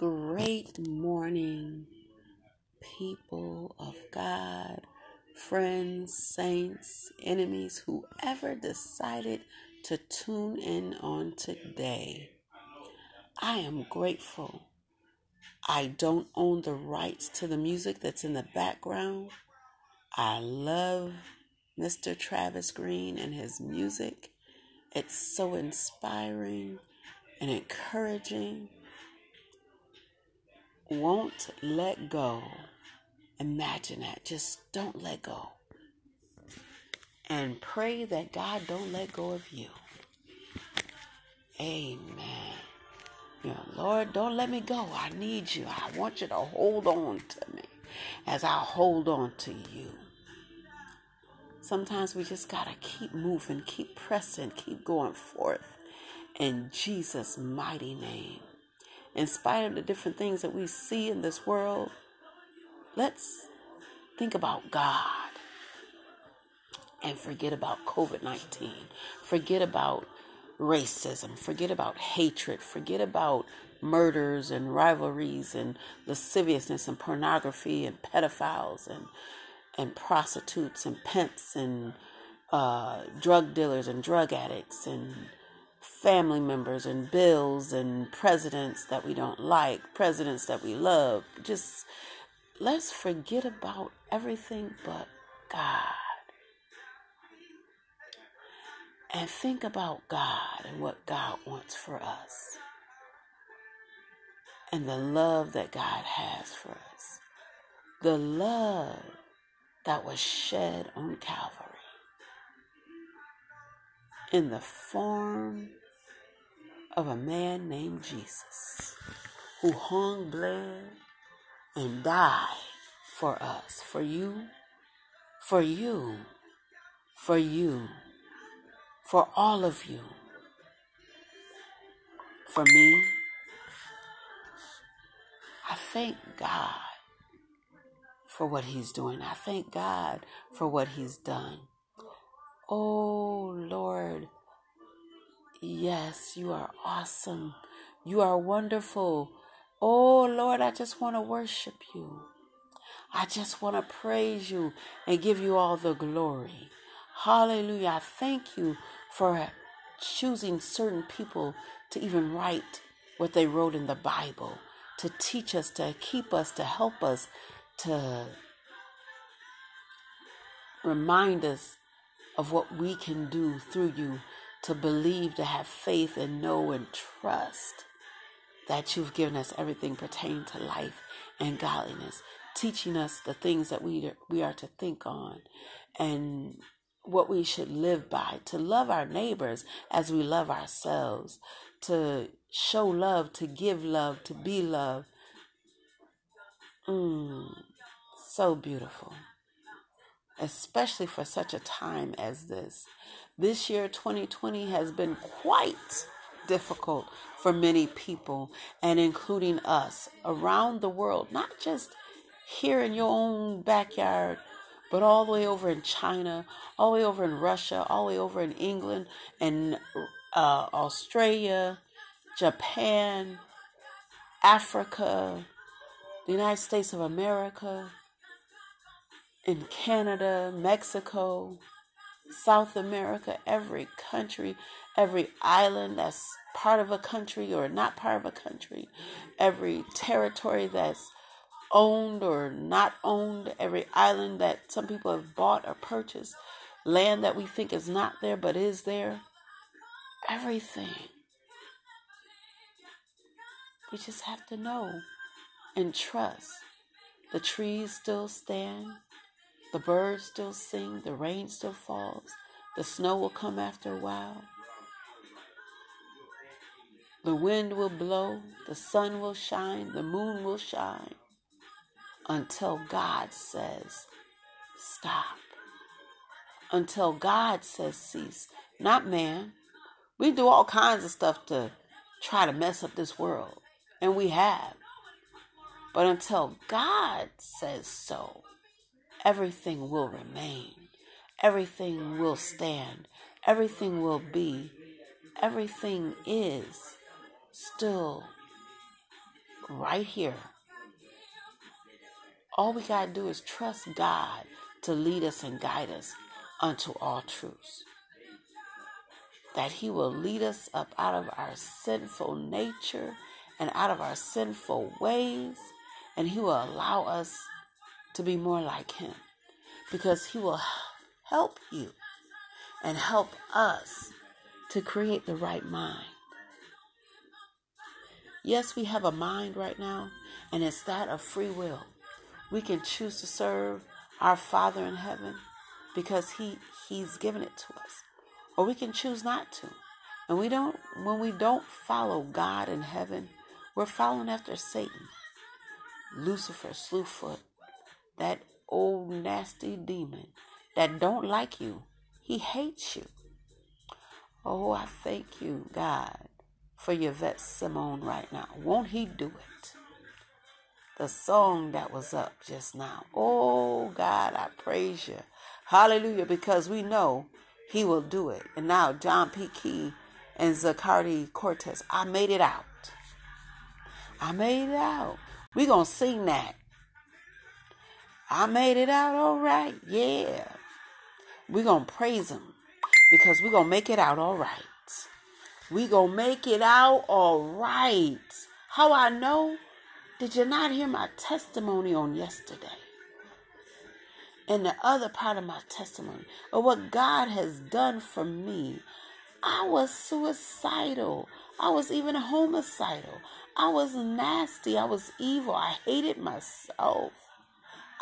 Great morning, people of God, friends, saints, enemies, whoever decided to tune in on today. I am grateful. I don't own the rights to the music that's in the background. I love Mr. Travis Green and his music. It's so inspiring and encouraging won't let go. Imagine that. Just don't let go. And pray that God don't let go of you. Amen. You know, Lord, don't let me go. I need you. I want you to hold on to me as I hold on to you. Sometimes we just got to keep moving, keep pressing, keep going forth in Jesus' mighty name in spite of the different things that we see in this world, let's think about God and forget about COVID 19. Forget about racism. Forget about hatred. Forget about murders and rivalries and lasciviousness and pornography and pedophiles and, and prostitutes and pimps and uh, drug dealers and drug addicts and family members and bills and presidents that we don't like, presidents that we love. Just let's forget about everything but God. And think about God and what God wants for us. And the love that God has for us. The love that was shed on Calvary in the form of a man named Jesus who hung, bled, and died for us, for you, for you, for you, for all of you, for me. I thank God for what He's doing. I thank God for what He's done. Oh Lord Yes, you are awesome. You are wonderful. Oh Lord, I just want to worship you. I just want to praise you and give you all the glory. Hallelujah. I thank you for choosing certain people to even write what they wrote in the Bible, to teach us, to keep us, to help us, to remind us of what we can do through you to believe, to have faith, and know and trust that you've given us everything pertaining to life and godliness, teaching us the things that we, we are to think on and what we should live by, to love our neighbors as we love ourselves, to show love, to give love, to be love. Mm, so beautiful, especially for such a time as this. This year, 2020, has been quite difficult for many people, and including us around the world, not just here in your own backyard, but all the way over in China, all the way over in Russia, all the way over in England and uh, Australia, Japan, Africa, the United States of America, in Canada, Mexico, South America, every country, every island that's part of a country or not part of a country, every territory that's owned or not owned, every island that some people have bought or purchased, land that we think is not there but is there, everything. We just have to know and trust. The trees still stand, the birds still sing, the rain still falls, the snow will come after a while. The wind will blow, the sun will shine, the moon will shine until God says, stop. Until God says, cease. Not man. We do all kinds of stuff to try to mess up this world, and we have. But until God says so, everything will remain, everything will stand, everything will be, everything is still right here. All we got to do is trust God to lead us and guide us unto all truths. That He will lead us up out of our sinful nature and out of our sinful ways, and He will allow us to be more like Him because He will help you and help us to create the right mind. Yes, we have a mind right now, and it's that of free will. We can choose to serve our Father in heaven because he he's given it to us. Or we can choose not to. And we don't when we don't follow God in heaven, we're following after Satan. Lucifer, Slewfoot, that old nasty demon that don't like you. He hates you. Oh, I thank you, God, for your vet Simone right now. Won't he do it? The song that was up just now. Oh, God, I praise you. Hallelujah, because we know he will do it. And now John P. Kee and Zacardi Cortez, I made it out. I made it out. we going to sing that. I made it out all right. Yeah. We're going to praise him because we're going to make it out all right. We're going to make it out all right. How I know? Did you not hear my testimony on yesterday? And the other part of my testimony of what God has done for me. I was suicidal. I was even homicidal. I was nasty. I was evil. I hated myself.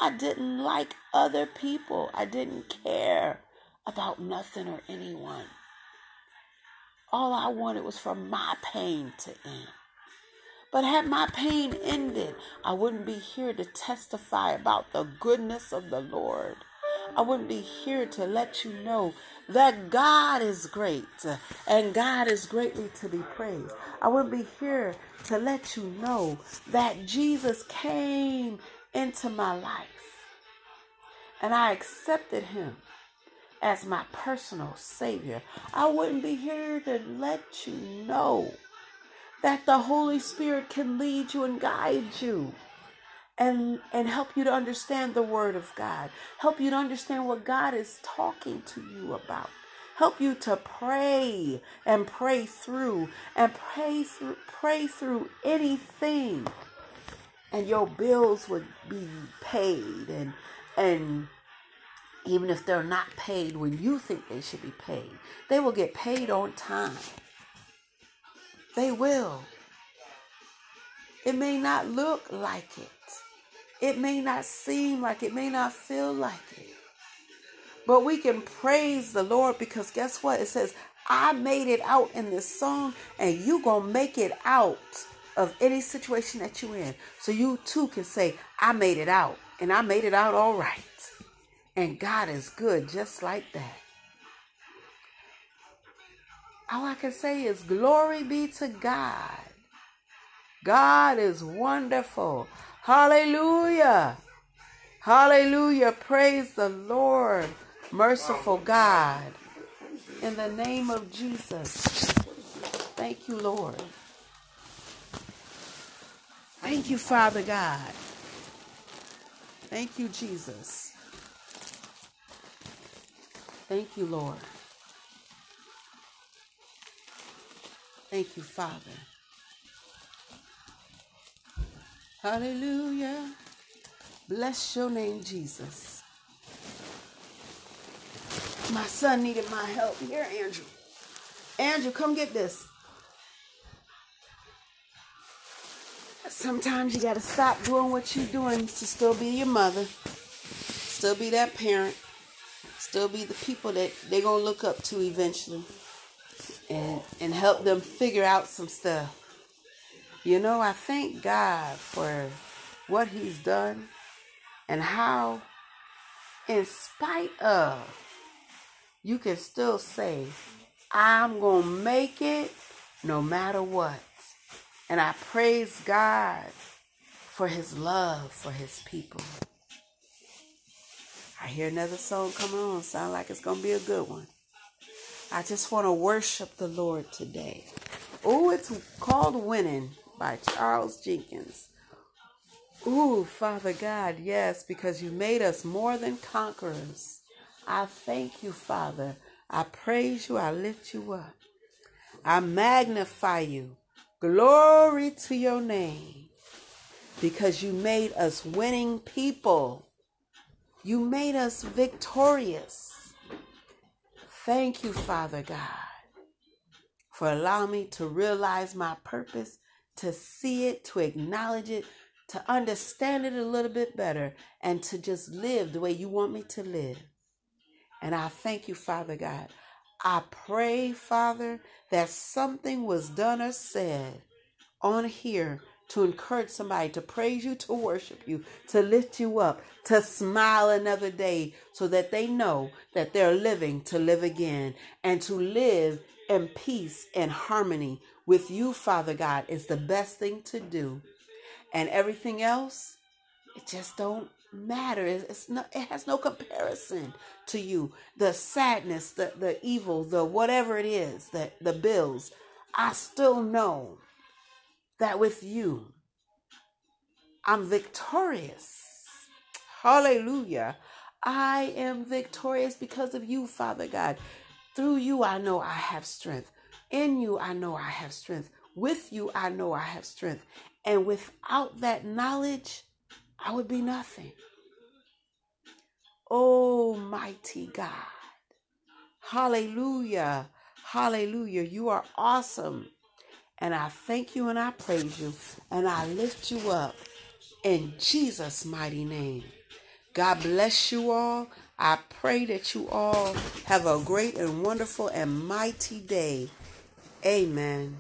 I didn't like other people. I didn't care about nothing or anyone. All I wanted was for my pain to end. But had my pain ended, I wouldn't be here to testify about the goodness of the Lord. I wouldn't be here to let you know that God is great and God is greatly to be praised. I wouldn't be here to let you know that Jesus came into my life and I accepted him as my personal Savior. I wouldn't be here to let you know that the Holy Spirit can lead you and guide you and and help you to understand the word of God. Help you to understand what God is talking to you about. Help you to pray and pray through and pray through pray through anything. And your bills would be paid and and even if they're not paid when you think they should be paid, they will get paid on time. They will. It may not look like it. It may not seem like it, may not feel like it. But we can praise the Lord because guess what? It says, I made it out in this song, and you gonna make it out of any situation that you're in. So you too can say, I made it out, and I made it out all right. And God is good just like that all I can say is glory be to God. God is wonderful. Hallelujah. Hallelujah. Praise the Lord, merciful God. In the name of Jesus. Thank you, Lord. Thank you, Father God. Thank you, Jesus. Thank you, Lord. Thank you, Father. Hallelujah. Bless your name, Jesus. My son needed my help. Here, Andrew. Andrew, come get this. Sometimes you got to stop doing what you're doing to still be your mother, still be that parent, still be the people that they're going to look up to eventually and and help them figure out some stuff. You know, I thank God for what he's done and how in spite of you can still say I'm going to make it no matter what. And I praise God for his love for his people. I hear another song coming on. Sound like it's going to be a good one. I just want to worship the Lord today. Oh, it's called winning. by Charles Jenkins. Ooh, Father God, yes, because you made us more than conquerors. I thank you, Father. I praise you. I lift you up. I magnify you. Glory to your name because you made us winning people. You made us victorious. Thank you, Father God, for allowing me to realize my purpose, to see it, to acknowledge it, to understand it a little bit better, and to just live the way you want me to live. And I thank you, Father God. I pray, Father, that something was done or said on here to encourage somebody to praise you, to worship you, to lift you up, to smile another day so that they know that they're living to live again and to live in peace and harmony with you, Father God, is the best thing to do. And everything else, it just don't matter. It's no, it has no comparison to you. The sadness, the, the evil, the whatever it is, the, the bills, I still know that with you, I'm victorious. Hallelujah. I am victorious because of you, Father God. Through you, I know I have strength. In you, I know I have strength. With you, I know I have strength. And without that knowledge, I would be nothing. Oh, mighty God. Hallelujah. Hallelujah. You are awesome. And I thank you and I praise you and I lift you up in Jesus' mighty name. God bless you all. I pray that you all have a great and wonderful and mighty day. Amen.